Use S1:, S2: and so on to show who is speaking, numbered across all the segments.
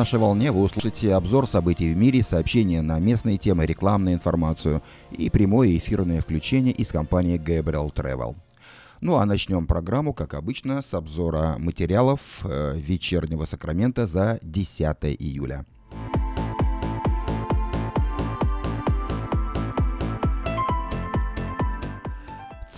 S1: нашей волне вы услышите обзор событий в мире, сообщения на местные темы, рекламную информацию и прямое эфирное включение из компании Gabriel Travel. Ну а начнем программу, как обычно, с обзора материалов э, вечернего Сакрамента за 10 июля.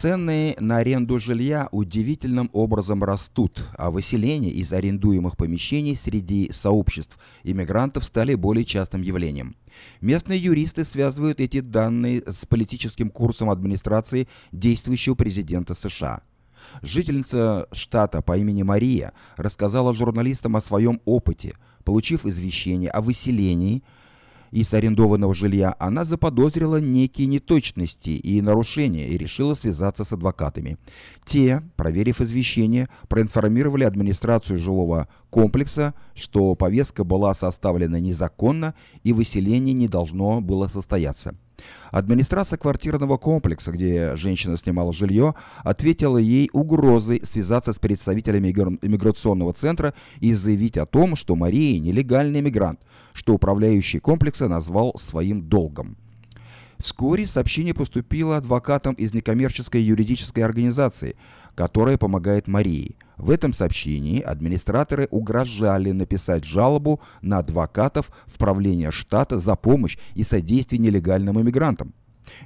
S1: Цены на аренду жилья удивительным образом растут, а выселение из арендуемых помещений среди сообществ иммигрантов стали более частым явлением. Местные юристы связывают эти данные с политическим курсом администрации действующего президента США. Жительница штата по имени Мария рассказала журналистам о своем опыте, получив извещение о выселении – из арендованного жилья, она заподозрила некие неточности и нарушения и решила связаться с адвокатами. Те, проверив извещение, проинформировали администрацию жилого комплекса, что повестка была составлена незаконно и выселение не должно было состояться. Администрация квартирного комплекса, где женщина снимала жилье, ответила ей угрозой связаться с представителями иммиграционного центра и заявить о том, что Мария нелегальный иммигрант, что управляющий комплекса назвал своим долгом. Вскоре сообщение поступило адвокатам из некоммерческой юридической организации, которая помогает Марии. В этом сообщении администраторы угрожали написать жалобу на адвокатов в правление штата за помощь и содействие нелегальным иммигрантам.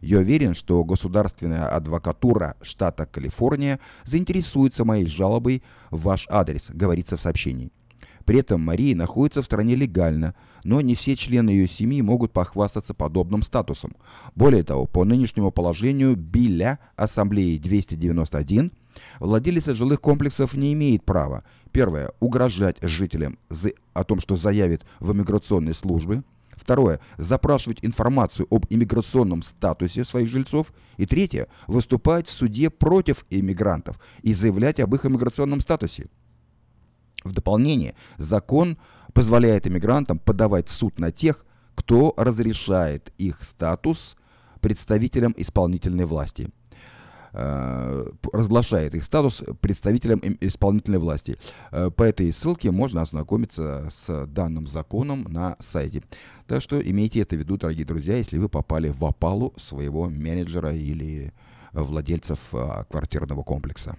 S1: Я уверен, что государственная адвокатура штата Калифорния заинтересуется моей жалобой в ваш адрес, говорится в сообщении. При этом Мария находится в стране легально, но не все члены ее семьи могут похвастаться подобным статусом. Более того, по нынешнему положению Билля Ассамблеи 291 владелец жилых комплексов не имеет права, первое, угрожать жителям о том, что заявит в иммиграционной службе, Второе. Запрашивать информацию об иммиграционном статусе своих жильцов. И третье. Выступать в суде против иммигрантов и заявлять об их иммиграционном статусе. В дополнение, закон позволяет иммигрантам подавать в суд на тех, кто разрешает их статус представителям исполнительной власти э, разглашает их статус представителям исполнительной власти. Э, по этой ссылке можно ознакомиться с данным законом на сайте. Так что имейте это в виду, дорогие друзья, если вы попали в опалу своего менеджера или владельцев э, квартирного комплекса.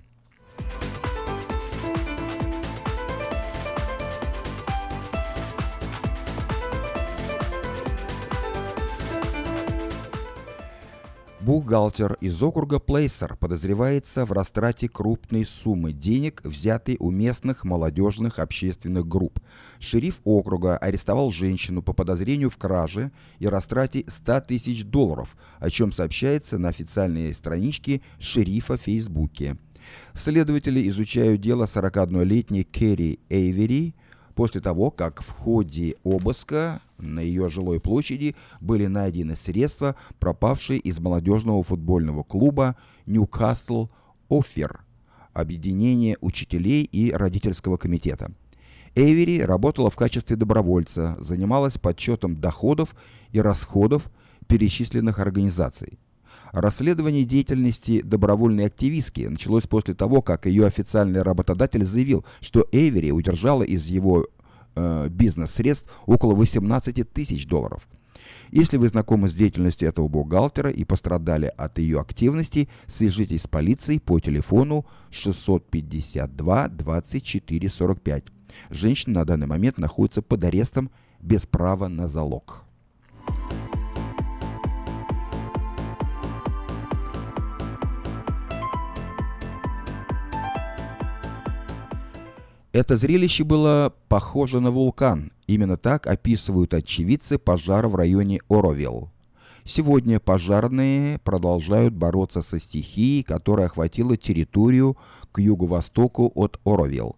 S1: Бухгалтер из округа Плейсер подозревается в растрате крупной суммы денег, взятой у местных молодежных общественных групп. Шериф округа арестовал женщину по подозрению в краже и растрате 100 тысяч долларов, о чем сообщается на официальной страничке шерифа в Фейсбуке. Следователи изучают дело 41-летней Керри Эйвери, после того, как в ходе обыска на ее жилой площади были найдены средства, пропавшие из молодежного футбольного клуба «Ньюкасл Офер» объединение учителей и родительского комитета. Эвери работала в качестве добровольца, занималась подсчетом доходов и расходов перечисленных организаций. Расследование деятельности добровольной активистки началось после того, как ее официальный работодатель заявил, что Эйвери удержала из его э, бизнес-средств около 18 тысяч долларов. Если вы знакомы с деятельностью этого бухгалтера и пострадали от ее активности, свяжитесь с полицией по телефону 652 24 45. Женщина на данный момент находится под арестом без права на залог. Это зрелище было похоже на вулкан. Именно так описывают очевидцы пожара в районе Оровилл. Сегодня пожарные продолжают бороться со стихией, которая охватила территорию к юго-востоку от Оровилл.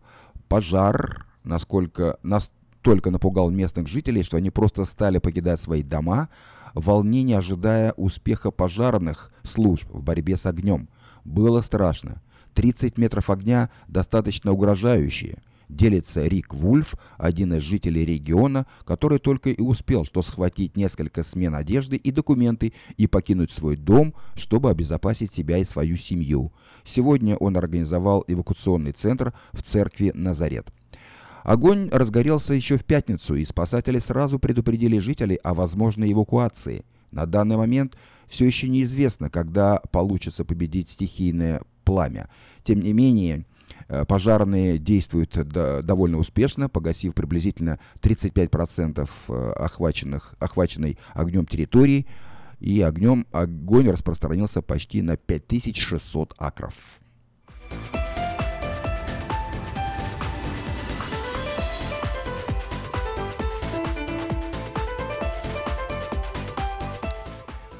S1: Пожар, насколько настолько напугал местных жителей, что они просто стали покидать свои дома, в волнении ожидая успеха пожарных служб в борьбе с огнем. Было страшно. 30 метров огня достаточно угрожающие. Делится Рик Вульф, один из жителей региона, который только и успел что схватить несколько смен одежды и документы и покинуть свой дом, чтобы обезопасить себя и свою семью. Сегодня он организовал эвакуационный центр в церкви Назарет. Огонь разгорелся еще в пятницу, и спасатели сразу предупредили жителей о возможной эвакуации. На данный момент все еще неизвестно, когда получится победить стихийное пламя. Тем не менее, пожарные действуют довольно успешно, погасив приблизительно 35% э, охваченных, охваченной огнем территории, и огнем, огонь распространился почти на 5600 акров.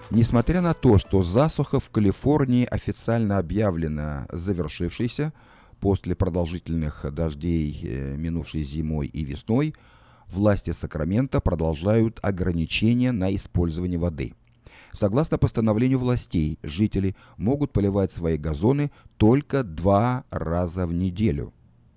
S1: Несмотря на то, что засуха в Калифорнии официально объявлена завершившейся после продолжительных дождей э, минувшей зимой и весной, власти Сакрамента продолжают ограничения на использование воды. Согласно постановлению властей, жители могут поливать свои газоны только два раза в неделю.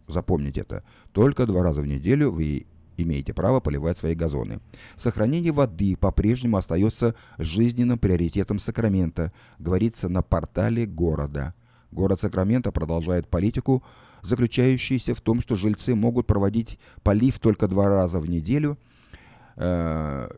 S1: Запомните это. Только два раза в неделю вы имеете право поливать свои газоны. Сохранение воды по-прежнему остается жизненным приоритетом Сакрамента, говорится на портале города. Город Сакрамента продолжает политику, заключающуюся в том, что жильцы могут проводить полив только два раза в неделю э,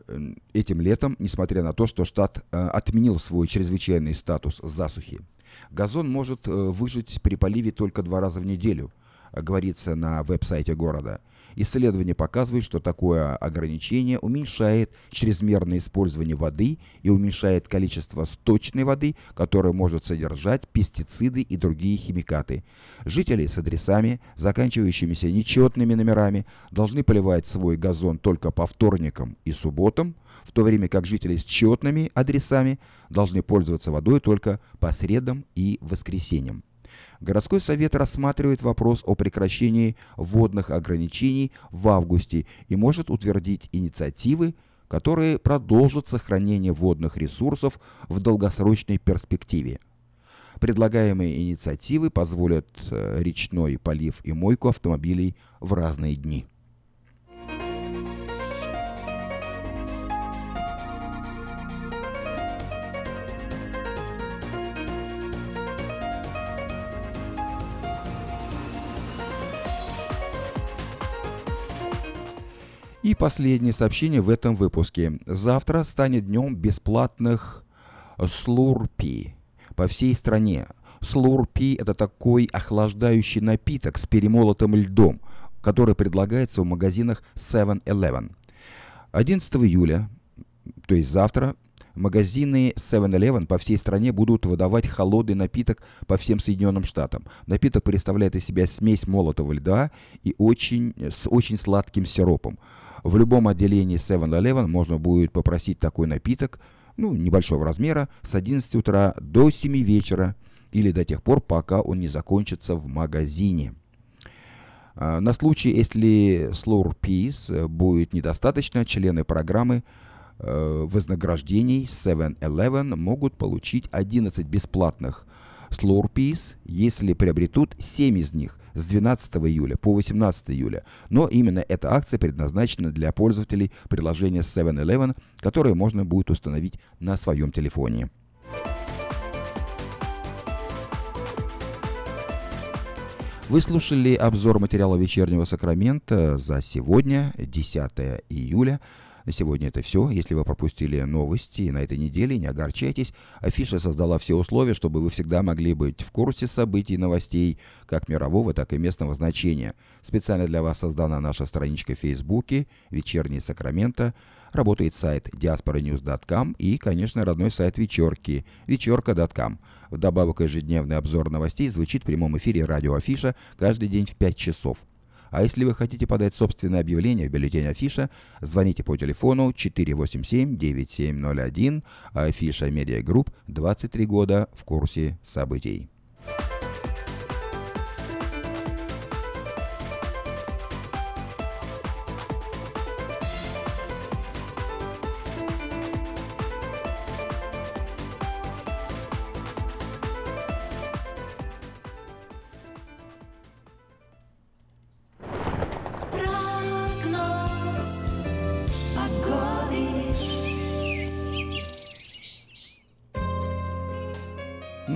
S1: этим летом, несмотря на то, что штат э, отменил свой чрезвычайный статус засухи. Газон может э, выжить при поливе только два раза в неделю, говорится на веб-сайте города – Исследования показывают, что такое ограничение уменьшает чрезмерное использование воды и уменьшает количество сточной воды, которая может содержать пестициды и другие химикаты. Жители с адресами, заканчивающимися нечетными номерами, должны поливать свой газон только по вторникам и субботам, в то время как жители с четными адресами должны пользоваться водой только по средам и воскресеньям. Городской совет рассматривает вопрос о прекращении водных ограничений в августе и может утвердить инициативы, которые продолжат сохранение водных ресурсов в долгосрочной перспективе. Предлагаемые инициативы позволят э, речной полив и мойку автомобилей в разные дни. И последнее сообщение в этом выпуске. Завтра станет днем бесплатных слурпи по всей стране. Слурпи – это такой охлаждающий напиток с перемолотым льдом, который предлагается в магазинах 7-Eleven. 11 июля, то есть завтра, Магазины 7-Eleven по всей стране будут выдавать холодный напиток по всем Соединенным Штатам. Напиток представляет из себя смесь молотого льда и очень, с очень сладким сиропом. В любом отделении 7-Eleven можно будет попросить такой напиток, ну, небольшого размера, с 11 утра до 7 вечера или до тех пор, пока он не закончится в магазине. А, на случай, если Slurpees будет недостаточно, члены программы э, вознаграждений 7-Eleven могут получить 11 бесплатных Slurpees, если приобретут 7 из них с 12 июля по 18 июля. Но именно эта акция предназначена для пользователей приложения 7-Eleven, которое можно будет установить на своем телефоне. Вы слушали обзор материала вечернего Сакрамента за сегодня, 10 июля. На сегодня это все. Если вы пропустили новости на этой неделе, не огорчайтесь. Афиша создала все условия, чтобы вы всегда могли быть в курсе событий и новостей, как мирового, так и местного значения. Специально для вас создана наша страничка в Фейсбуке «Вечерний Сакраменто». Работает сайт diasporanews.com и, конечно, родной сайт вечерки вечерка.com. Вдобавок ежедневный обзор новостей звучит в прямом эфире радио Афиша каждый день в 5 часов. А если вы хотите подать собственное объявление в бюллетень Афиша, звоните по телефону 487-9701, а Афиша Медиа Групп 23 года в курсе событий.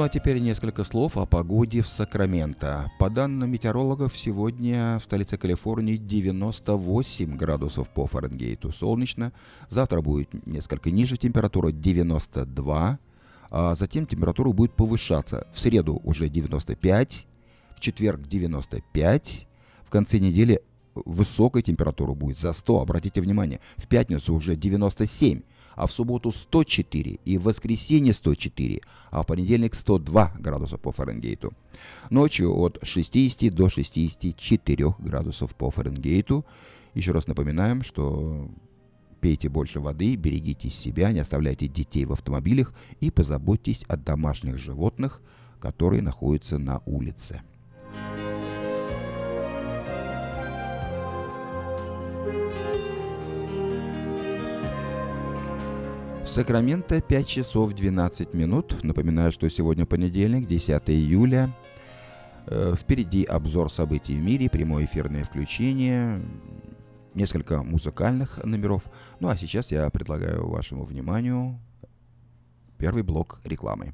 S1: А теперь несколько слов о погоде в Сакраменто. По данным метеорологов, сегодня в столице Калифорнии 98 градусов по Фаренгейту солнечно. Завтра будет несколько ниже температура 92, а затем температура будет повышаться. В среду уже 95, в четверг 95, в конце недели высокая температура будет за 100, обратите внимание. В пятницу уже 97, а в субботу 104 и в воскресенье 104, а в понедельник 102 градуса по Фаренгейту. Ночью от 60 до 64 градусов по Фаренгейту. Еще раз напоминаем, что пейте больше воды, берегите себя, не оставляйте детей в автомобилях и позаботьтесь о домашних животных, которые находятся на улице. Сакраменто 5 часов 12 минут. Напоминаю, что сегодня понедельник, 10 июля. Э, впереди обзор событий в мире, прямое эфирное включение, несколько музыкальных номеров. Ну а сейчас я предлагаю вашему вниманию первый блок рекламы.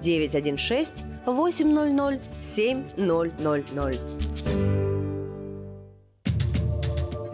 S2: 916 800 7000.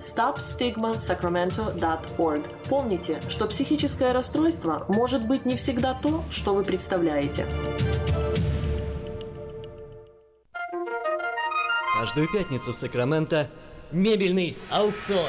S3: stopstigmasacramento.org. Помните, что психическое расстройство может быть не всегда то, что вы представляете.
S4: Каждую пятницу в Сакраменто мебельный аукцион.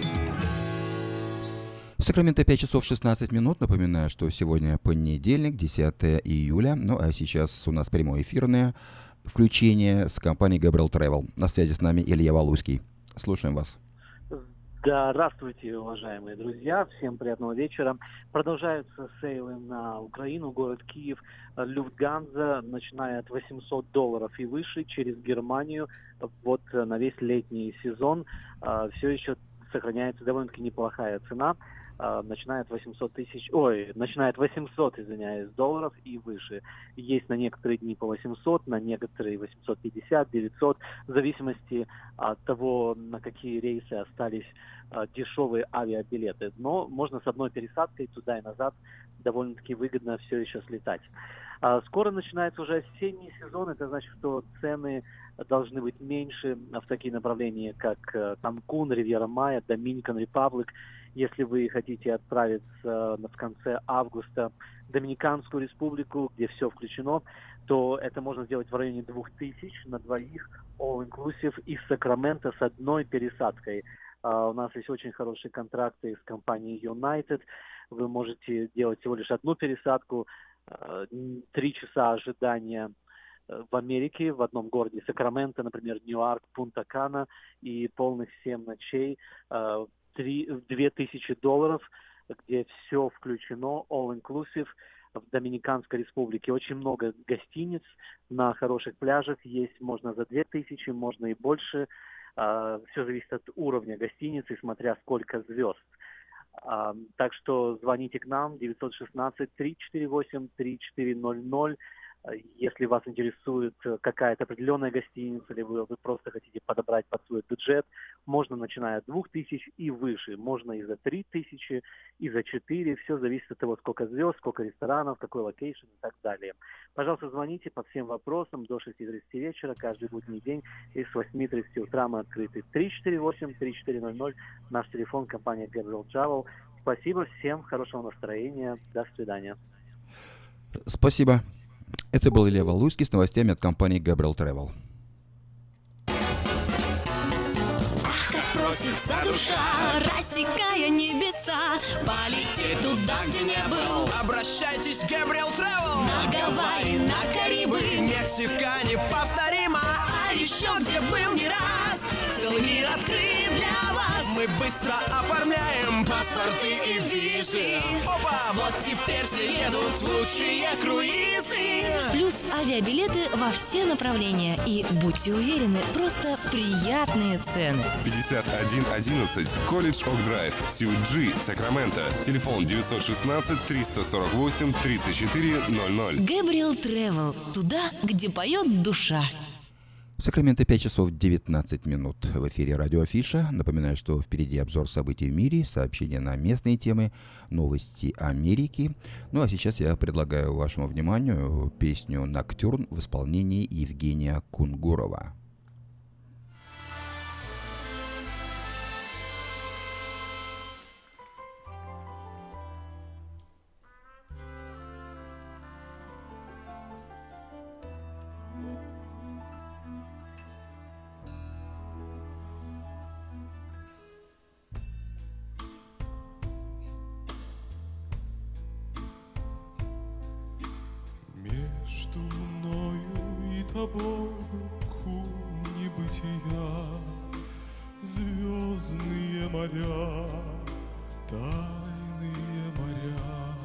S1: В Сакраменто 5 часов 16 минут. Напоминаю, что сегодня понедельник, 10 июля. Ну а сейчас у нас прямое эфирное включение с компанией Gabriel Travel. На связи с нами Илья Валуйский. Слушаем вас.
S5: Здравствуйте, уважаемые друзья. Всем приятного вечера. Продолжаются сейлы на Украину, город Киев. Люфтганза, начиная от 800 долларов и выше, через Германию, вот на весь летний сезон. Все еще сохраняется довольно-таки неплохая цена. А, начинает 800 тысяч, ой, начинает 800, извиняюсь, долларов и выше. Есть на некоторые дни по 800, на некоторые 850, 900, в зависимости от того, на какие рейсы остались а, дешевые авиабилеты. Но можно с одной пересадкой туда и назад довольно-таки выгодно все еще слетать. А, скоро начинается уже осенний сезон, это значит, что цены должны быть меньше в такие направления, как э, Танкун, Ривьера Майя, Доминикан Репаблик. Если вы хотите отправиться в конце августа в Доминиканскую республику, где все включено, то это можно сделать в районе 2000 на двоих, all-inclusive, из Сакрамента с одной пересадкой. Uh, у нас есть очень хорошие контракты с компанией United. Вы можете делать всего лишь одну пересадку, uh, три часа ожидания Э, в Америке, в одном городе Сакраменто, например, Ньюарк, Пунта-Кана, и полных 7 ночей, 3, э, 2000 долларов, где все включено, all-inclusive, в Доминиканской республике. Очень много гостиниц на хороших пляжах есть, можно за 2000, можно и больше. Э, все зависит от уровня гостиницы, смотря сколько звезд. Так что звоните к нам 916-348-3400 если вас интересует э, какая-то определенная гостиница, или вы, вы просто хотите подобрать под свой бюджет, можно начиная от 2000 и выше. Можно и за 3000, и за 4. Все зависит от того, сколько звезд, сколько ресторанов, какой location и так далее. Пожалуйста, звоните по всем вопросам до 6.30 вечера, каждый будний день. И с 8.30 утра мы открыты. 348-3400, наш телефон, компания Gabriel Travel. Спасибо всем, хорошего настроения. До свидания.
S1: Спасибо. Это был Илья Валуйский с новостями от компании Gabriel Travel.
S6: просится душа, рассекая небеса, полететь туда, где не был.
S7: Обращайтесь, Gabriel Travel!
S6: На Гавайи, на Карибы,
S7: Мексика неповторима,
S6: еще где был не раз, целый мир открыт для вас.
S7: Мы быстро оформляем
S6: паспорты и визы.
S7: Опа, вот теперь все едут лучшие круизы.
S8: Плюс авиабилеты во все направления. И будьте уверены, просто приятные цены.
S9: 5111 Колледж Ок Драйв, Сьюджи, Сакраменто. Телефон 916 348 3400.
S8: Гэбриэл Тревел. Туда, где поет душа.
S1: В Сакраменто 5 часов 19 минут. В эфире радио Афиша. Напоминаю, что впереди обзор событий в мире, сообщения на местные темы, новости Америки. Ну а сейчас я предлагаю вашему вниманию песню «Ноктюрн» в исполнении Евгения Кунгурова.
S10: тобою небытия Звездные моря, тайные моря.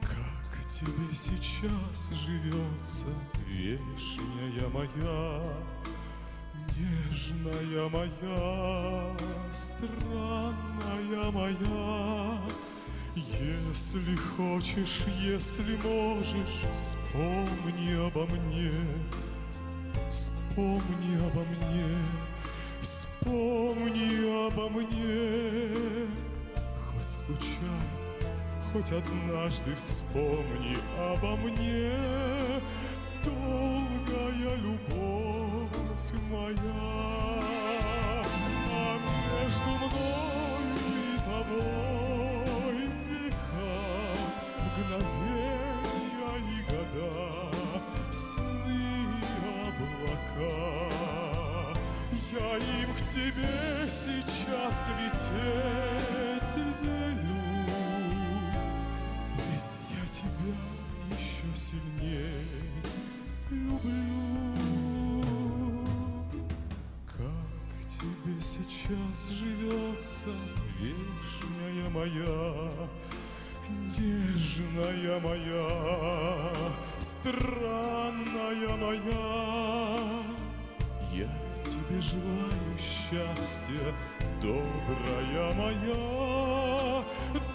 S10: Как тебе сейчас живется, вешняя моя Нежная моя, странная моя? Если можешь, вспомни обо мне, Вспомни обо мне, вспомни обо мне. Хоть случайно, хоть однажды вспомни обо мне, Долгая любовь моя. Облака. Я им к тебе сейчас лететь велю, Ведь я тебя еще сильнее люблю. Как тебе сейчас живется, вечная моя, Нежная моя, странная моя, тебе желаю счастья, добрая моя,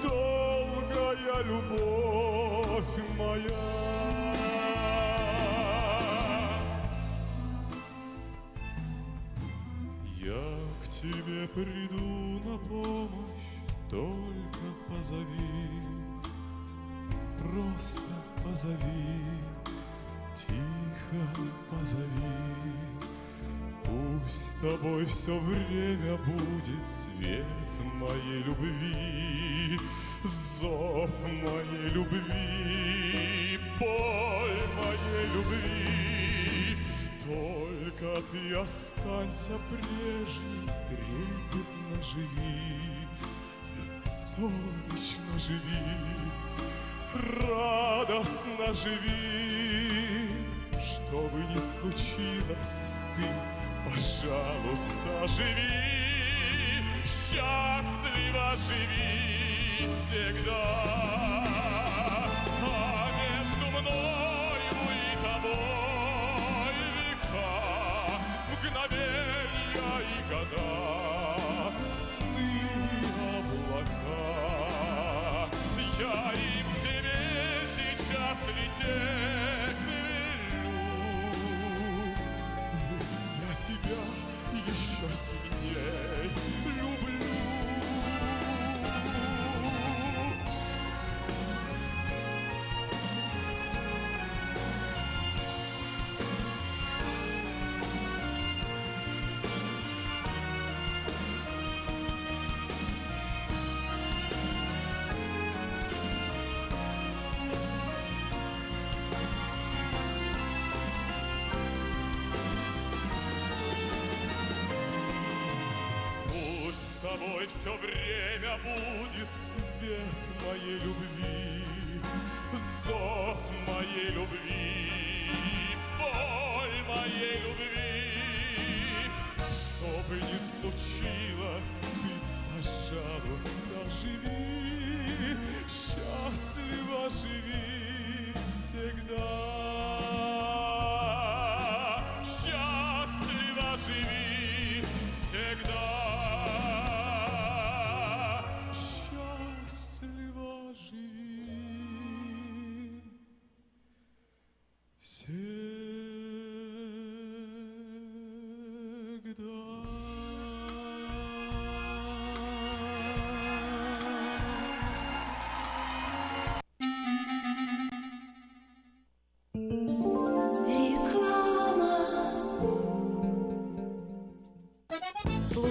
S10: долгая любовь моя. Я к тебе приду на помощь, только позови, просто позови, тихо позови. Пусть с тобой все время будет свет моей любви, зов моей любви, боль моей любви. Только ты останься прежней, трепетно живи, солнечно живи, радостно живи. Что бы ни случилось, ты Пожалуйста, живи, счастливо живи всегда. А между мною и тобой века, мгновенья и года, сны облака. Я им тебе сейчас лететь тебя еще сильней люблю. Тобой все время будет свет моей любви, зов моей любви, боль моей любви. Что бы ни случилось, ты, пожалуйста, живи, счастливо живи всегда.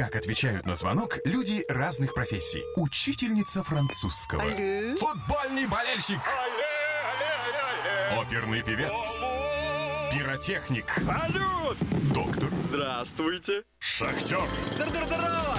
S11: Как отвечают на звонок люди разных профессий. Учительница французского.
S12: Алле.
S11: Футбольный болельщик. Оперный певец. Пиротехник.
S12: Салют!
S11: Доктор.
S12: Здравствуйте.
S11: Шахтер.
S12: Здорово!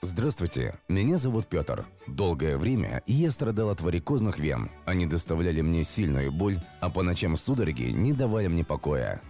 S13: Здравствуйте, меня зовут Петр. Долгое время я страдал от варикозных вен. Они доставляли мне сильную боль, а по ночам судороги не давали мне покоя.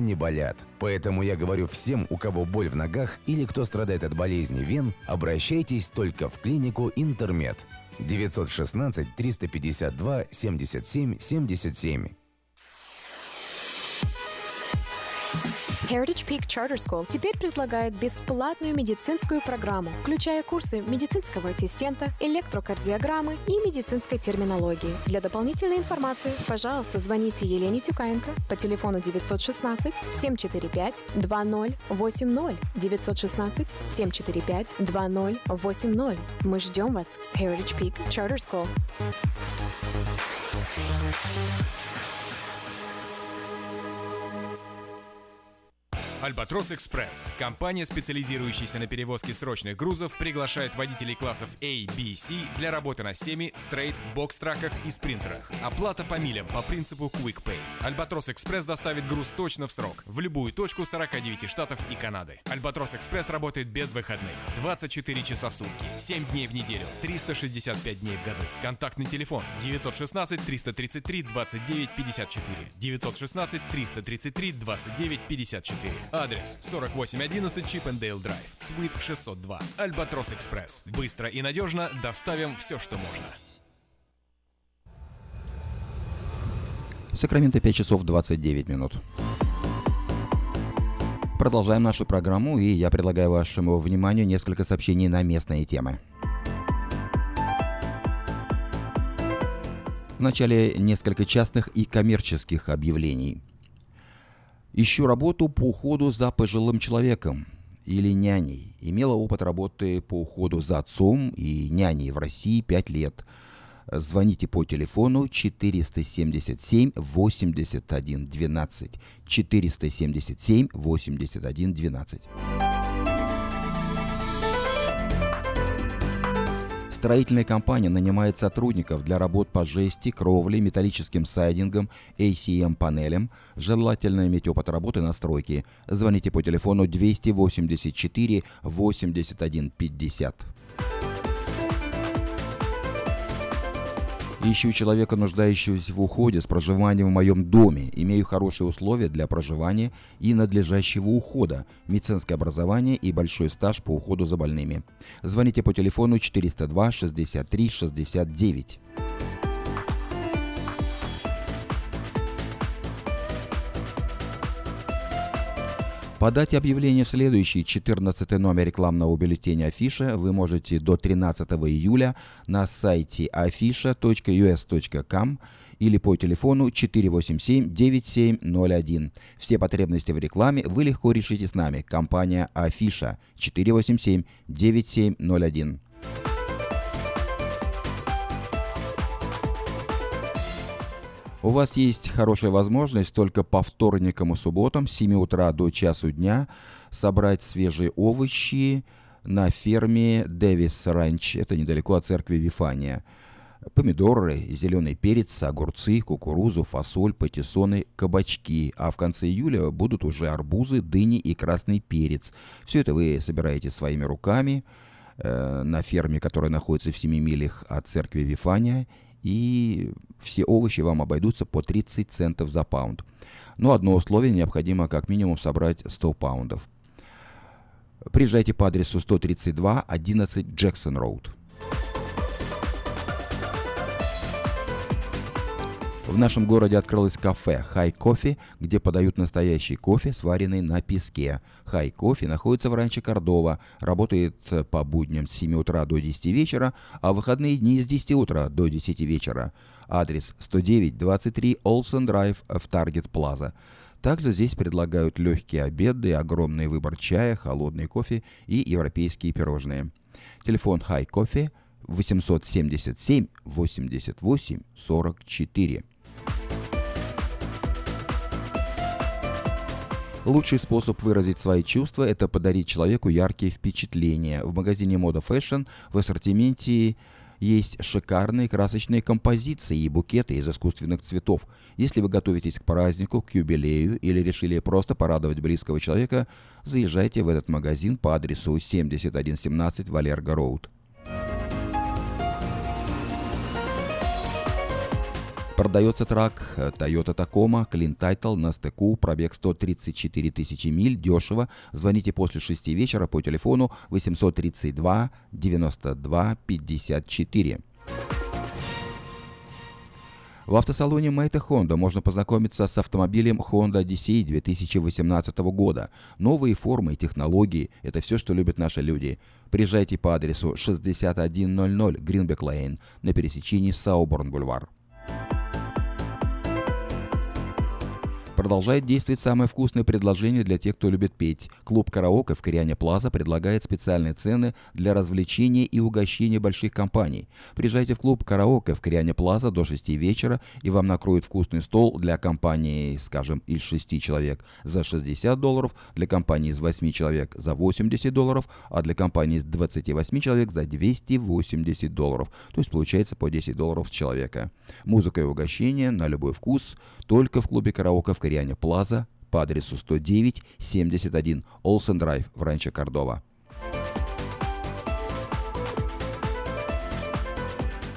S13: не болят. Поэтому я говорю всем, у кого боль в ногах или кто страдает от болезни вен, обращайтесь только в клинику Интермед. 916 352 77 77.
S14: Heritage Peak Charter School теперь предлагает бесплатную медицинскую программу, включая курсы медицинского ассистента, электрокардиограммы и медицинской терминологии. Для дополнительной информации, пожалуйста, звоните Елене Тюкаенко по телефону 916 745 2080 916 745 2080. Мы ждем вас. Heritage Peak Charter School.
S15: Альбатрос Экспресс. Компания, специализирующаяся на перевозке срочных грузов, приглашает водителей классов A, B, C для работы на семи, стрейт, бокс-траках и спринтерах. Оплата по милям по принципу Quick Pay. Альбатрос Экспресс доставит груз точно в срок, в любую точку 49 штатов и Канады. Альбатрос Экспресс работает без выходных, 24 часа в сутки, 7 дней в неделю, 365 дней в году. Контактный телефон 916 333 29 54 916 333 29 54 Адрес 4811 Чипендейл Драйв, Суит 602, Альбатрос Экспресс. Быстро и надежно доставим все, что можно.
S1: Сакраменто 5 часов 29 минут. Продолжаем нашу программу, и я предлагаю вашему вниманию несколько сообщений на местные темы. Вначале несколько частных и коммерческих объявлений. Ищу работу по уходу за пожилым человеком или няней. Имела опыт работы по уходу за отцом и няней в России 5 лет. Звоните по телефону 477 81 12. 477 81 12. Строительная компания нанимает сотрудников для работ по жести, кровле, металлическим сайдингам, ACM-панелям. Желательно иметь опыт работы на стройке. Звоните по телефону 284 81 50. Ищу человека, нуждающегося в уходе с проживанием в моем доме. Имею хорошие условия для проживания и надлежащего ухода, медицинское образование и большой стаж по уходу за больными. Звоните по телефону 402 63 69. Подать объявление в следующий 14 номер рекламного бюллетеня Афиша вы можете до 13 июля на сайте afisha.us.com или по телефону 487-9701. Все потребности в рекламе вы легко решите с нами. Компания Афиша 487-9701. У вас есть хорошая возможность только по вторникам и субботам с 7 утра до часу дня собрать свежие овощи на ферме Дэвис Ранч. Это недалеко от церкви Вифания. Помидоры, зеленый перец, огурцы, кукурузу, фасоль, патиссоны, кабачки. А в конце июля будут уже арбузы, дыни и красный перец. Все это вы собираете своими руками. э, на ферме, которая находится в 7 милях от церкви Вифания, и все овощи вам обойдутся по 30 центов за паунд. Но одно условие, необходимо как минимум собрать 100 паундов. Приезжайте по адресу 132 11 Джексон Роуд. В нашем городе открылось кафе «Хай Кофе», где подают настоящий кофе, сваренный на песке. «Хай Кофе» находится в ранче Кордова, работает по будням с 7 утра до 10 вечера, а в выходные дни с 10 утра до 10 вечера. Адрес 109-23 Олсен Драйв в Таргет Плаза. Также здесь предлагают легкие обеды, огромный выбор чая, холодный кофе и европейские пирожные. Телефон Хай Кофе 877 88 44. Лучший способ выразить свои чувства – это подарить человеку яркие впечатления. В магазине Мода Fashion в ассортименте есть шикарные красочные композиции и букеты из искусственных цветов. Если вы готовитесь к празднику, к юбилею или решили просто порадовать близкого человека, заезжайте в этот магазин по адресу 7117 Валерго Роуд. Продается трак Toyota Tacoma, Clean Title на стыку, пробег 134 тысячи миль, дешево. Звоните после 6 вечера по телефону 832 92 54. В автосалоне Мэйта Honda можно познакомиться с автомобилем Honda Odyssey 2018 года. Новые формы и технологии – это все, что любят наши люди. Приезжайте по адресу 6100 Greenback Lane на пересечении Сауборн-Бульвар. Продолжает действовать самое вкусное предложение для тех, кто любит петь. Клуб «Караоке» в Кориане Плаза предлагает специальные цены для развлечения и угощения больших компаний. Приезжайте в клуб «Караоке» в Кориане Плаза до 6 вечера, и вам накроют вкусный стол для компании, скажем, из 6 человек за 60 долларов, для компании из 8 человек за 80 долларов, а для компании из 28 человек за 280 долларов. То есть получается по 10 долларов с человека. Музыка и угощение на любой вкус только в клубе «Караоке» в Кориане Плаза по адресу 109-71 Олсен Драйв в Ранчо Кордова.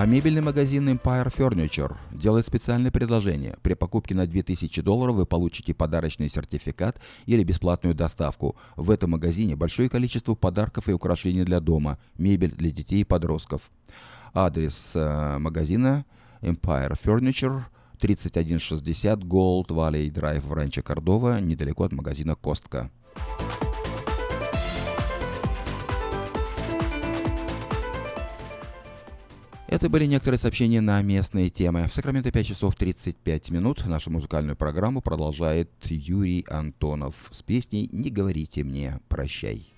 S1: А мебельный магазин Empire Furniture делает специальное предложение. При покупке на 2000 долларов вы получите подарочный сертификат или бесплатную доставку. В этом магазине большое количество подарков и украшений для дома, мебель для детей и подростков. Адрес э, магазина Empire Furniture 3160 Gold Valley Drive в Ранчо Кордова, недалеко от магазина Костка. Это были некоторые сообщения на местные темы. В Сакраменто 5 часов 35 минут. Нашу музыкальную программу продолжает Юрий Антонов с песней «Не говорите мне прощай».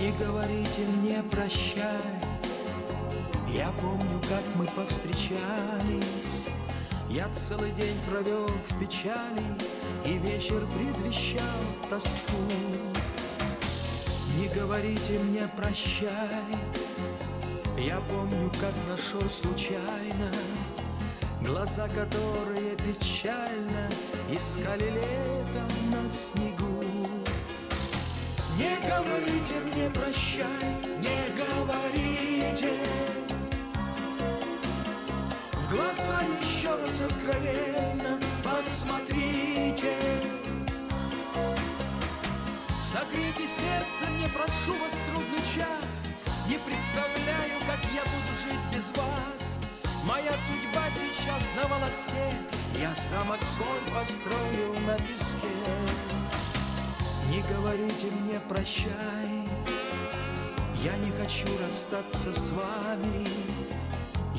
S16: Не говорите мне прощай, я помню, как мы повстречались. Я целый день провел в печали, И вечер предвещал тоску. Не говорите мне прощай, Я помню, как нашел случайно Глаза, которые печально Искали летом на снегу. Не говорите мне прощай, раз откровенно посмотрите. Согрейте сердце мне, прошу вас, трудный час. Не представляю, как я буду жить без вас. Моя судьба сейчас на волоске. Я замок свой построил на песке. Не говорите мне прощай, я не хочу расстаться с вами.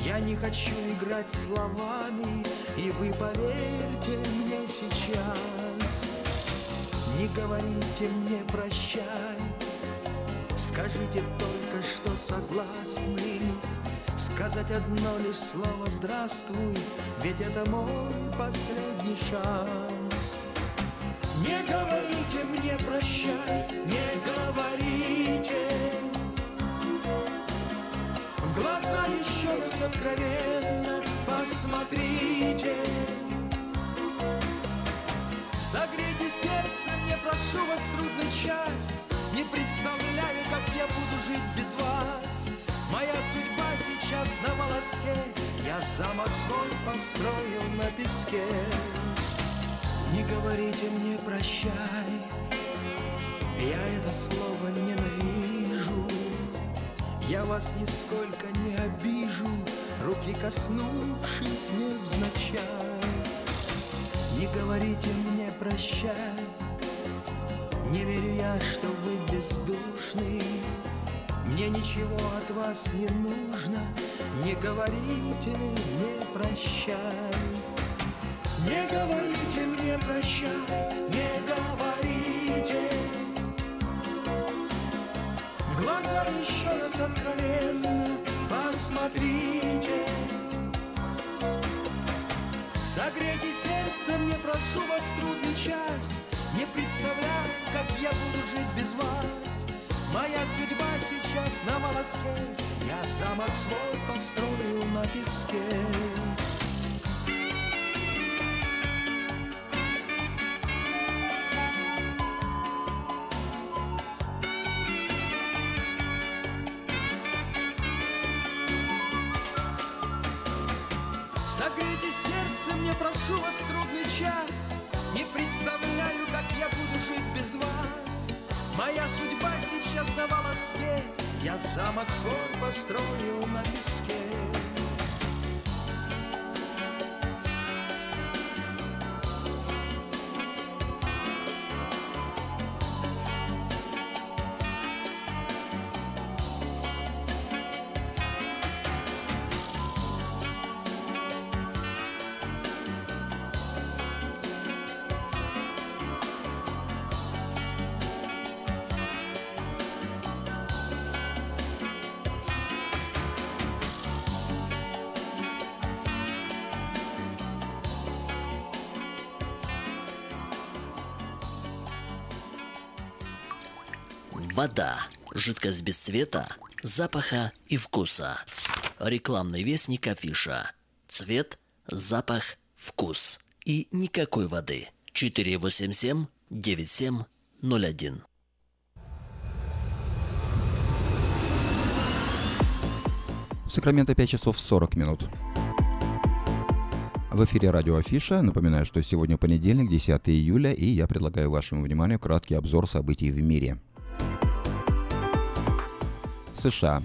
S16: Я не хочу играть словами, и вы поверьте мне сейчас. Не говорите мне прощай, скажите только, что согласны. Сказать одно лишь слово «здравствуй», ведь это мой последний шанс. Не говорите мне прощай, не говорите откровенно посмотрите. Согрейте сердце мне, прошу вас, трудный час. Не представляю, как я буду жить без вас. Моя судьба сейчас на волоске. Я замок свой построил на песке. Не говорите мне прощай. Я это слово ненавижу Я вас нисколько не обижу Руки коснувшись невзначай Не говорите мне прощай Не верю я, что вы бездушный мне ничего от вас не нужно, не говорите мне прощай. Не говорите мне прощай, не глаза еще раз откровенно посмотрите. Согрейте сердце мне, прошу вас, трудный час. Не представляю, как я буду жить без вас. Моя судьба сейчас на волоске Я замок свой построил на песке
S17: Вода. Жидкость без цвета, запаха и вкуса. Рекламный вестник афиша. Цвет, запах, вкус. И никакой воды. 487-9701.
S1: В Сакраменто 5 часов 40 минут. В эфире радио Афиша. Напоминаю, что сегодня понедельник, 10 июля, и я предлагаю вашему вниманию краткий обзор событий в мире. США.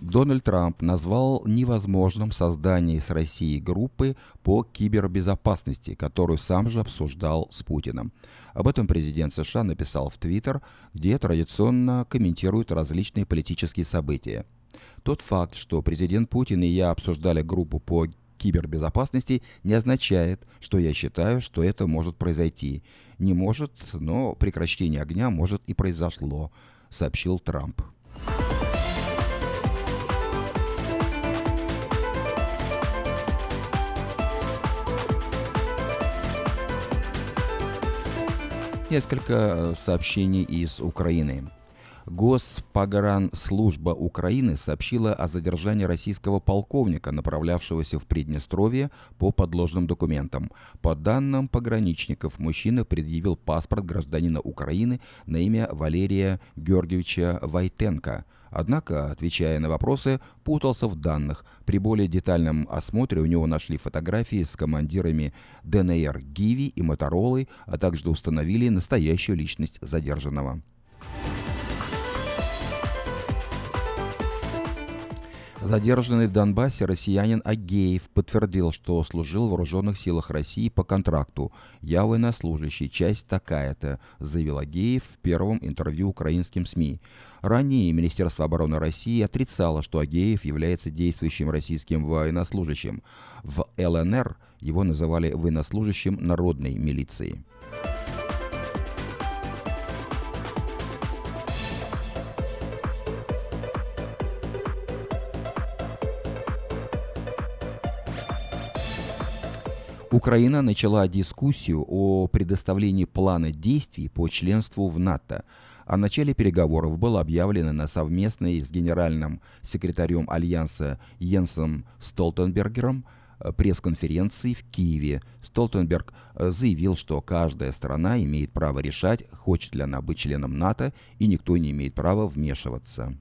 S1: Дональд Трамп назвал невозможным создание с Россией группы по кибербезопасности, которую сам же обсуждал с Путиным. Об этом президент США написал в Твиттер, где традиционно комментирует различные политические события. Тот факт, что президент Путин и я обсуждали группу по кибербезопасности, не означает, что я считаю, что это может произойти. Не может, но прекращение огня может и произошло, сообщил Трамп. Несколько э, сообщений из Украины. Госпогранслужба Украины сообщила о задержании российского полковника, направлявшегося в Приднестровье по подложным документам. По данным пограничников, мужчина предъявил паспорт гражданина Украины на имя Валерия Георгиевича Вайтенко. Однако, отвечая на вопросы, путался в данных. При более детальном осмотре у него нашли фотографии с командирами ДНР Гиви и Моторолы, а также установили настоящую личность задержанного. Задержанный в Донбассе россиянин Агеев подтвердил, что служил в вооруженных силах России по контракту. «Я военнослужащий, часть такая-то», заявил Агеев в первом интервью украинским СМИ. Ранее Министерство обороны России отрицало, что Агеев является действующим российским военнослужащим. В ЛНР его называли военнослужащим народной милиции. Украина начала дискуссию о предоставлении плана действий по членству в НАТО. О начале переговоров было объявлено на совместной с генеральным секретарем Альянса Йенсом Столтенбергером э, пресс-конференции в Киеве. Столтенберг э, заявил, что каждая страна имеет право решать, хочет ли она быть членом НАТО, и никто не имеет права вмешиваться.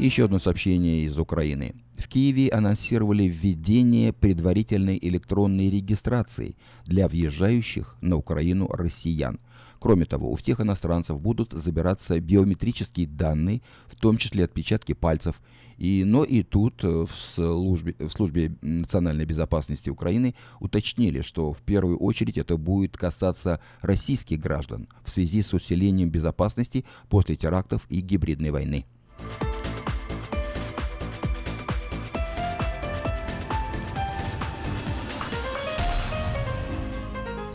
S1: Еще одно сообщение из Украины. В Киеве анонсировали введение предварительной электронной регистрации для въезжающих на Украину россиян. Кроме того, у всех иностранцев будут забираться биометрические данные, в том числе отпечатки пальцев. И, но и тут э, в службе, в службе национальной безопасности Украины уточнили, что в первую очередь это будет касаться российских граждан в связи с усилением безопасности после терактов и гибридной войны.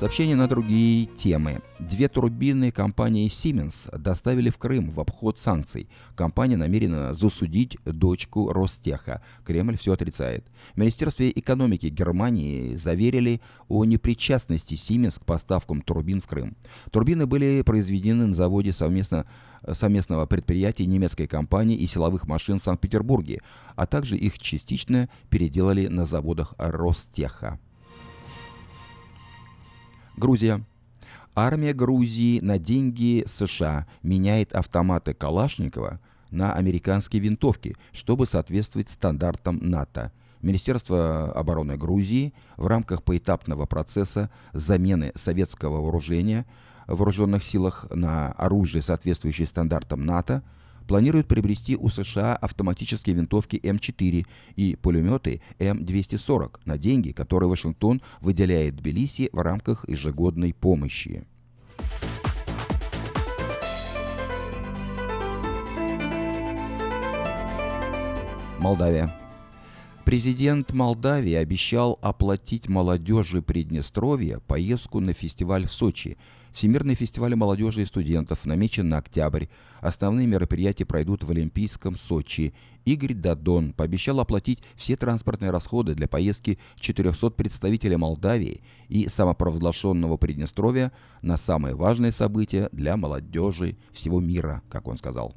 S1: Сообщение на другие темы. Две турбины компании Siemens доставили в Крым в обход санкций. Компания намерена засудить дочку Ростеха. Кремль все отрицает. В Министерстве экономики Германии заверили о непричастности Siemens к поставкам турбин в Крым. Турбины были произведены на заводе совместно совместного предприятия немецкой компании и силовых машин в Санкт-Петербурге, а также их частично переделали на заводах Ростеха. Грузия. Армия Грузии на деньги США меняет автоматы Калашникова на американские винтовки, чтобы соответствовать стандартам НАТО. Министерство обороны Грузии в рамках поэтапного процесса замены советского вооружения в вооруженных силах на оружие, соответствующее стандартам НАТО, планирует приобрести у США автоматические винтовки М4 и пулеметы М240 на деньги, которые Вашингтон выделяет Тбилиси в рамках ежегодной помощи. Молдавия. Президент Молдавии обещал оплатить молодежи Приднестровья поездку на фестиваль в Сочи – Всемирный фестиваль молодежи и студентов намечен на октябрь. Основные мероприятия пройдут в Олимпийском Сочи. Игорь Дадон пообещал оплатить все транспортные расходы для поездки 400 представителей Молдавии и самопровозглашенного Приднестровья на самые важные события для молодежи всего мира, как он сказал.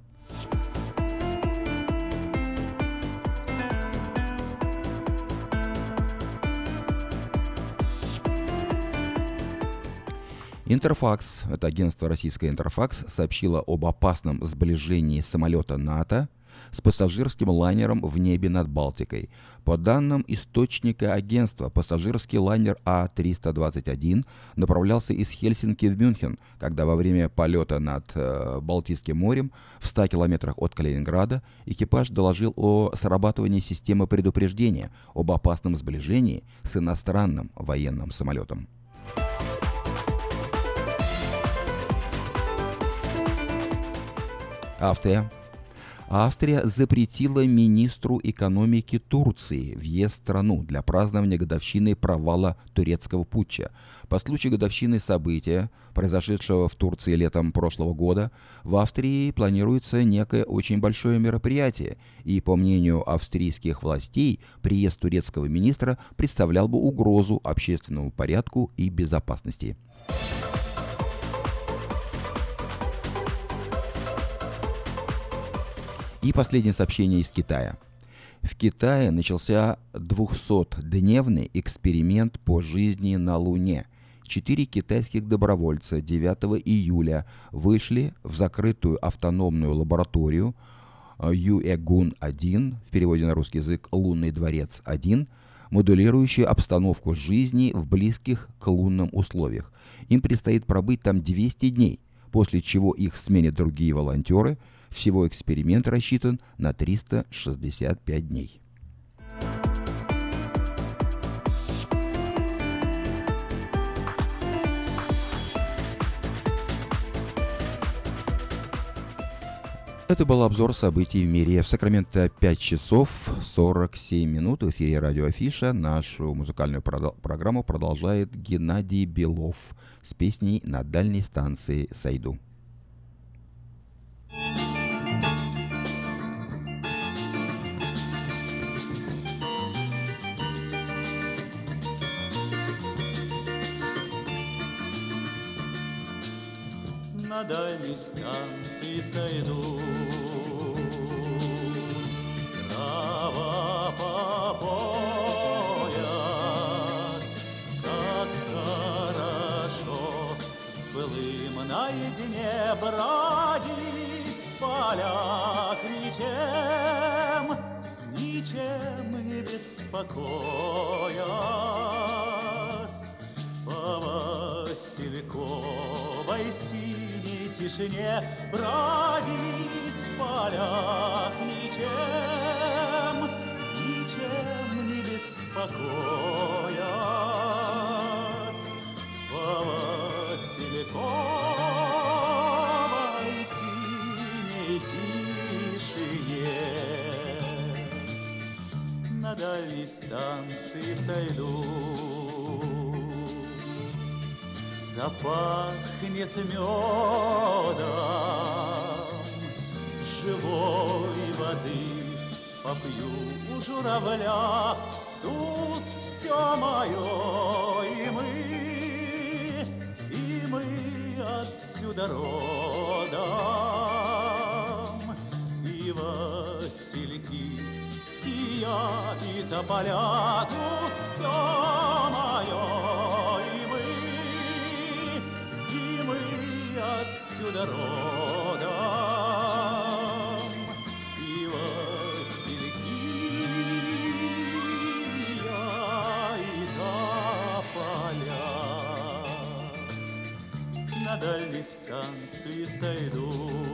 S1: Интерфакс, это агентство российское Интерфакс, сообщило об опасном сближении самолета НАТО с пассажирским лайнером в небе над Балтикой. По данным источника агентства, пассажирский лайнер А-321 направлялся из Хельсинки в Мюнхен, когда во время полета над э, Балтийским морем в 100 километрах от Калининграда экипаж доложил о срабатывании системы предупреждения об опасном сближении с иностранным военным самолетом. Австрия. Австрия запретила министру экономики Турции въезд в страну для празднования годовщины провала турецкого путча. По случаю годовщины события, произошедшего в Турции летом прошлого года, в Австрии планируется некое очень большое мероприятие, и, по мнению австрийских властей, приезд турецкого министра представлял бы угрозу общественному порядку и безопасности. И последнее сообщение из Китая. В Китае начался 200-дневный эксперимент по жизни на Луне. Четыре китайских добровольца 9 июля вышли в закрытую автономную лабораторию э, Юэгун-1, в переводе на русский язык «Лунный дворец-1», модулирующую обстановку жизни в близких к лунным условиях. Им предстоит пробыть там 200 дней – после чего их сменят другие волонтеры. Всего эксперимент рассчитан на 365 дней. Это был обзор событий в мире. В Сакраменто 5 часов 47 минут. В эфире радио Афиша. Нашу музыкальную программу продолжает Геннадий Белов с песней «На дальней станции сойду».
S18: На дальней станции сойду. Трава по пояс, как хорошо с былым наедине бродить в ничем, ничем не беспокоясь тишине бродить в полях ничем, ничем не беспокоясь по Васильковой синей тишине. На дальней станции сойду запахнет медом живой воды. Попью у журавля, тут все мое, и мы, и мы отсюда родом. И васильки, и я, и тополя, станции сойду.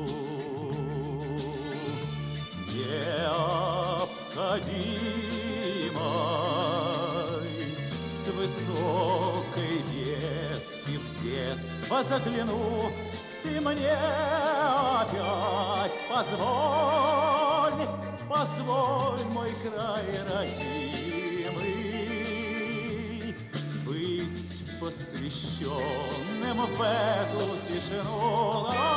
S18: Необходимой с высокой ветки в детство загляну, ты мне опять позволь, позволь, мой край родимый, быть посвященным в эту тишину.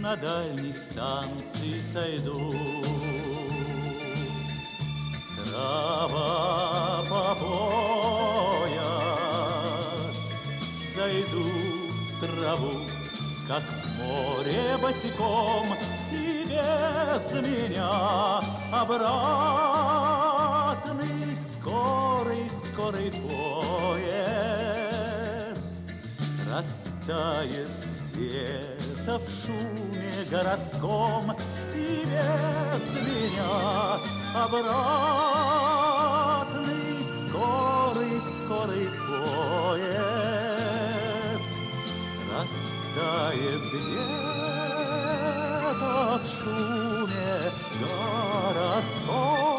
S18: на дальней станции сойду. Трава по пояс, зайду в траву, как в море босиком, и без меня обратный скорый, скорый поезд растает где-то в шуме городском И без меня. Обратный скорый, скорый поезд Растает где-то в шуме городском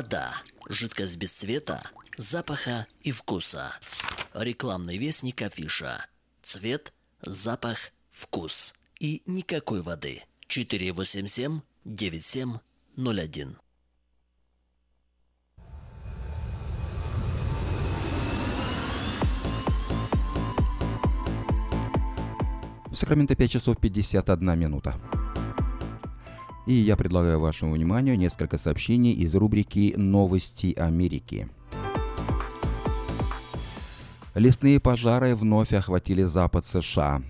S17: Вода. Жидкость без цвета, запаха и вкуса. Рекламный вестник афиша. Цвет, запах, вкус. И никакой воды. 487 9701.
S1: В Сакраменто 5 часов 51 минута. И я предлагаю вашему вниманию несколько сообщений из рубрики «Новости Америки». Лесные пожары вновь охватили запад США.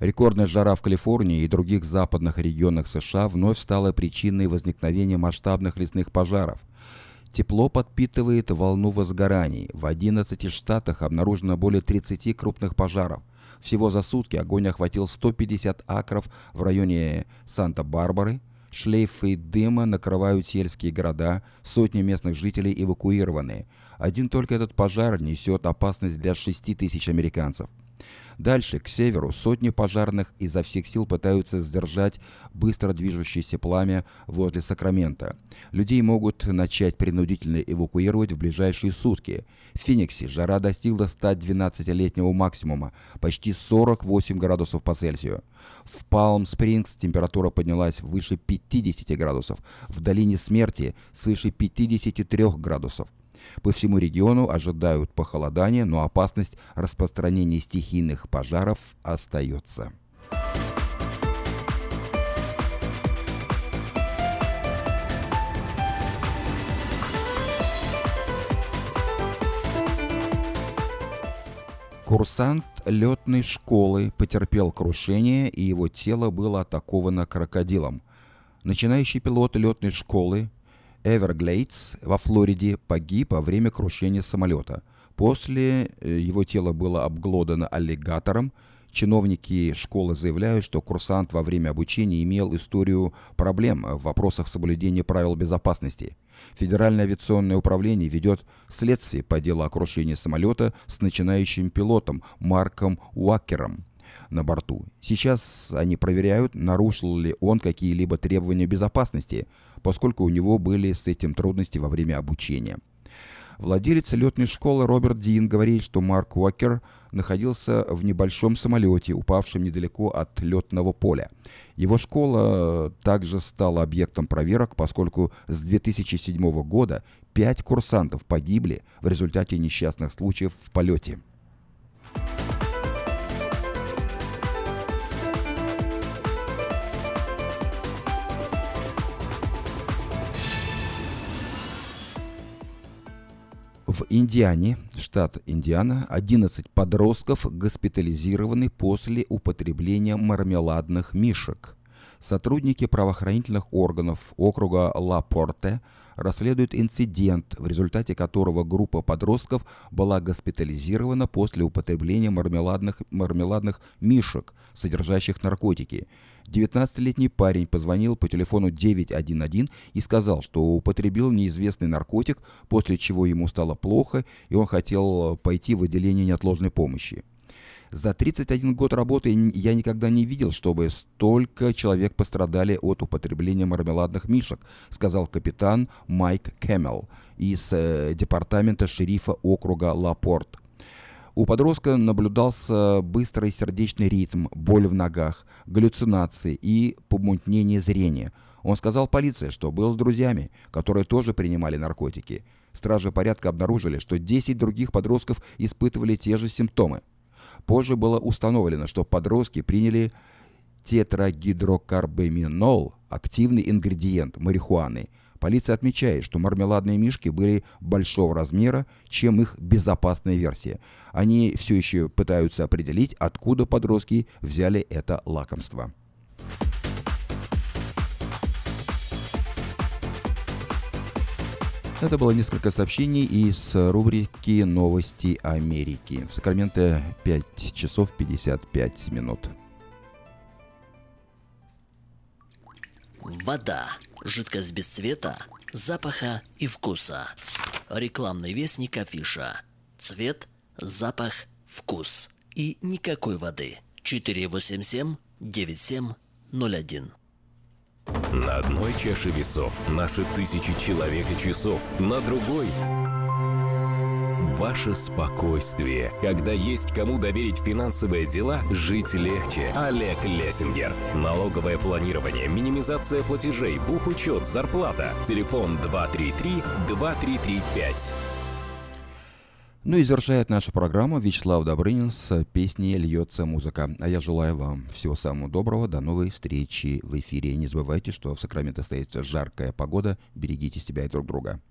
S1: Рекордная жара в Калифорнии и других западных регионах США вновь стала причиной возникновения масштабных лесных пожаров. Тепло подпитывает волну возгораний. В 11 штатах обнаружено более 30 крупных пожаров. Всего за сутки огонь охватил 150 акров в районе Санта-Барбары. Шлейфы дыма накрывают сельские города, сотни местных жителей эвакуированы. Один только этот пожар несет опасность для 6 тысяч американцев. Дальше, к северу, сотни пожарных изо всех сил пытаются сдержать быстро движущееся пламя возле Сакрамента. Людей могут начать принудительно эвакуировать в ближайшие сутки. В Фениксе жара достигла 112-летнего максимума, почти 48 градусов по Цельсию. В Палм-Спрингс температура поднялась выше 50 градусов, в Долине Смерти свыше 53 градусов. По всему региону ожидают похолодания, но опасность распространения стихийных пожаров остается. Курсант летной школы потерпел крушение, и его тело было атаковано крокодилом. Начинающий пилот летной школы Эверглейдс во Флориде погиб во время крушения самолета. После э, его тело было обглодано аллигатором. Чиновники школы заявляют, что курсант во время обучения имел историю проблем в вопросах соблюдения правил безопасности. Федеральное авиационное управление ведет следствие по делу о крушении самолета с начинающим пилотом Марком Уакером на борту. Сейчас они проверяют, нарушил ли он какие-либо требования безопасности, поскольку у него были с этим трудности во время обучения. Владелец летной школы Роберт Дин говорит, что Марк Уокер находился в небольшом самолете, упавшем недалеко от летного поля. Его школа также стала объектом проверок, поскольку с 2007 года пять курсантов погибли в результате несчастных случаев в полете. В Индиане, штат Индиана, 11 подростков госпитализированы после употребления мармеладных мишек. Сотрудники правоохранительных органов округа Ла-Порте расследуют инцидент, в результате которого группа подростков была госпитализирована после употребления мармеладных, мармеладных мишек, содержащих наркотики. 19-летний парень позвонил по телефону 911 и сказал, что употребил неизвестный наркотик, после чего ему стало плохо, и он хотел пойти в отделение неотложной помощи. За 31 год работы я никогда не видел, чтобы столько человек пострадали от употребления мармеладных мишек, сказал капитан Майк Кэмел из э, департамента шерифа округа Лапорт. У подростка наблюдался быстрый сердечный ритм, боль в ногах, галлюцинации и помутнение зрения. Он сказал полиции, что был с друзьями, которые тоже принимали наркотики. Стражи порядка обнаружили, что 10 других подростков испытывали те же симптомы. Позже было установлено, что подростки приняли тетрагидрокарбаминол, активный ингредиент марихуаны. Полиция отмечает, что мармеладные мишки были большого размера, чем их безопасная версия. Они все еще пытаются определить, откуда подростки взяли это лакомство. Это было несколько сообщений из рубрики «Новости Америки». В Сакраменто 5 часов 55 минут.
S17: Вода. Жидкость без цвета, запаха и вкуса. Рекламный вестник афиша. Цвет, запах, вкус. И никакой воды. 487-9701.
S13: На одной чаше весов наши тысячи человек и часов, на другой Ваше спокойствие. Когда есть кому доверить финансовые дела, жить легче. Олег Лессингер. Налоговое планирование, минимизация платежей, бухучет, зарплата. Телефон 233-2335.
S1: Ну и завершает нашу программу Вячеслав Добрынин с песней «Льется музыка». А я желаю вам всего самого доброго. До новой встречи в эфире. Не забывайте, что в Сакраменто стоит жаркая погода. Берегите себя и друг друга.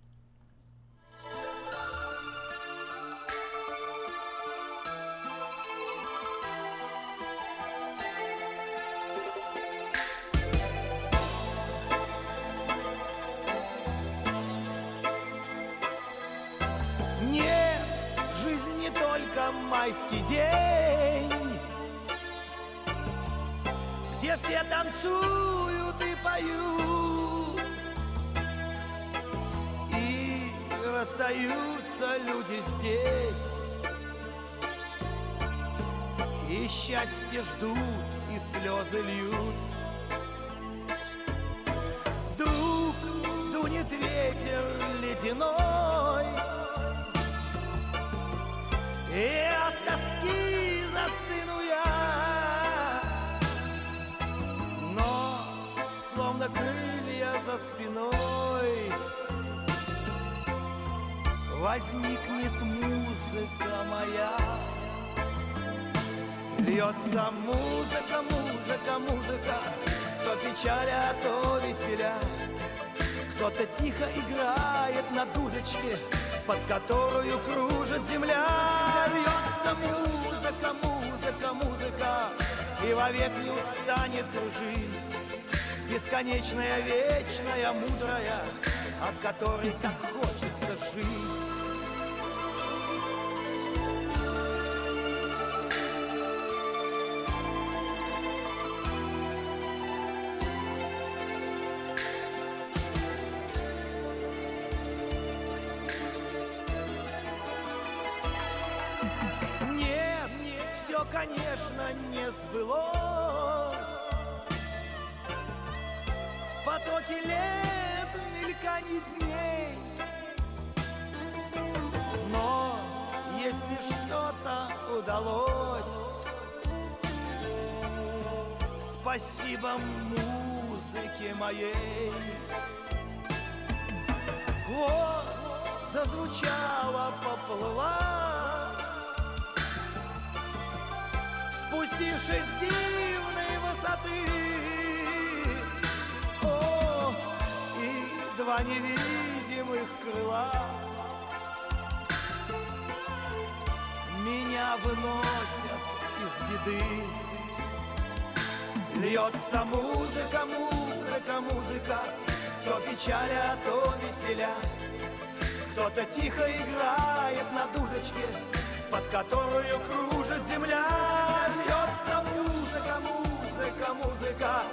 S19: И вовек не устанет кружить. Бесконечная, вечная, мудрая, от которой так хочется жить. Удалось, спасибо музыке моей. Вот зазвучала, поплыла, спустившись с дивной высоты. О, и два невидимых крыла меня выносят из беды. Льется музыка, музыка, музыка, то печаля, то веселя. Кто-то тихо играет на дудочке, под которую кружит земля. Льется музыка, музыка, музыка,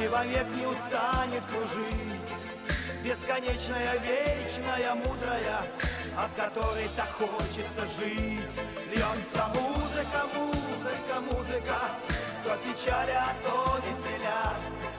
S19: и вовек не устанет кружить. Бесконечная, вечная, мудрая, от которой так хочется жить. Льется музыка, музыка, музыка, то печаля, то веселя.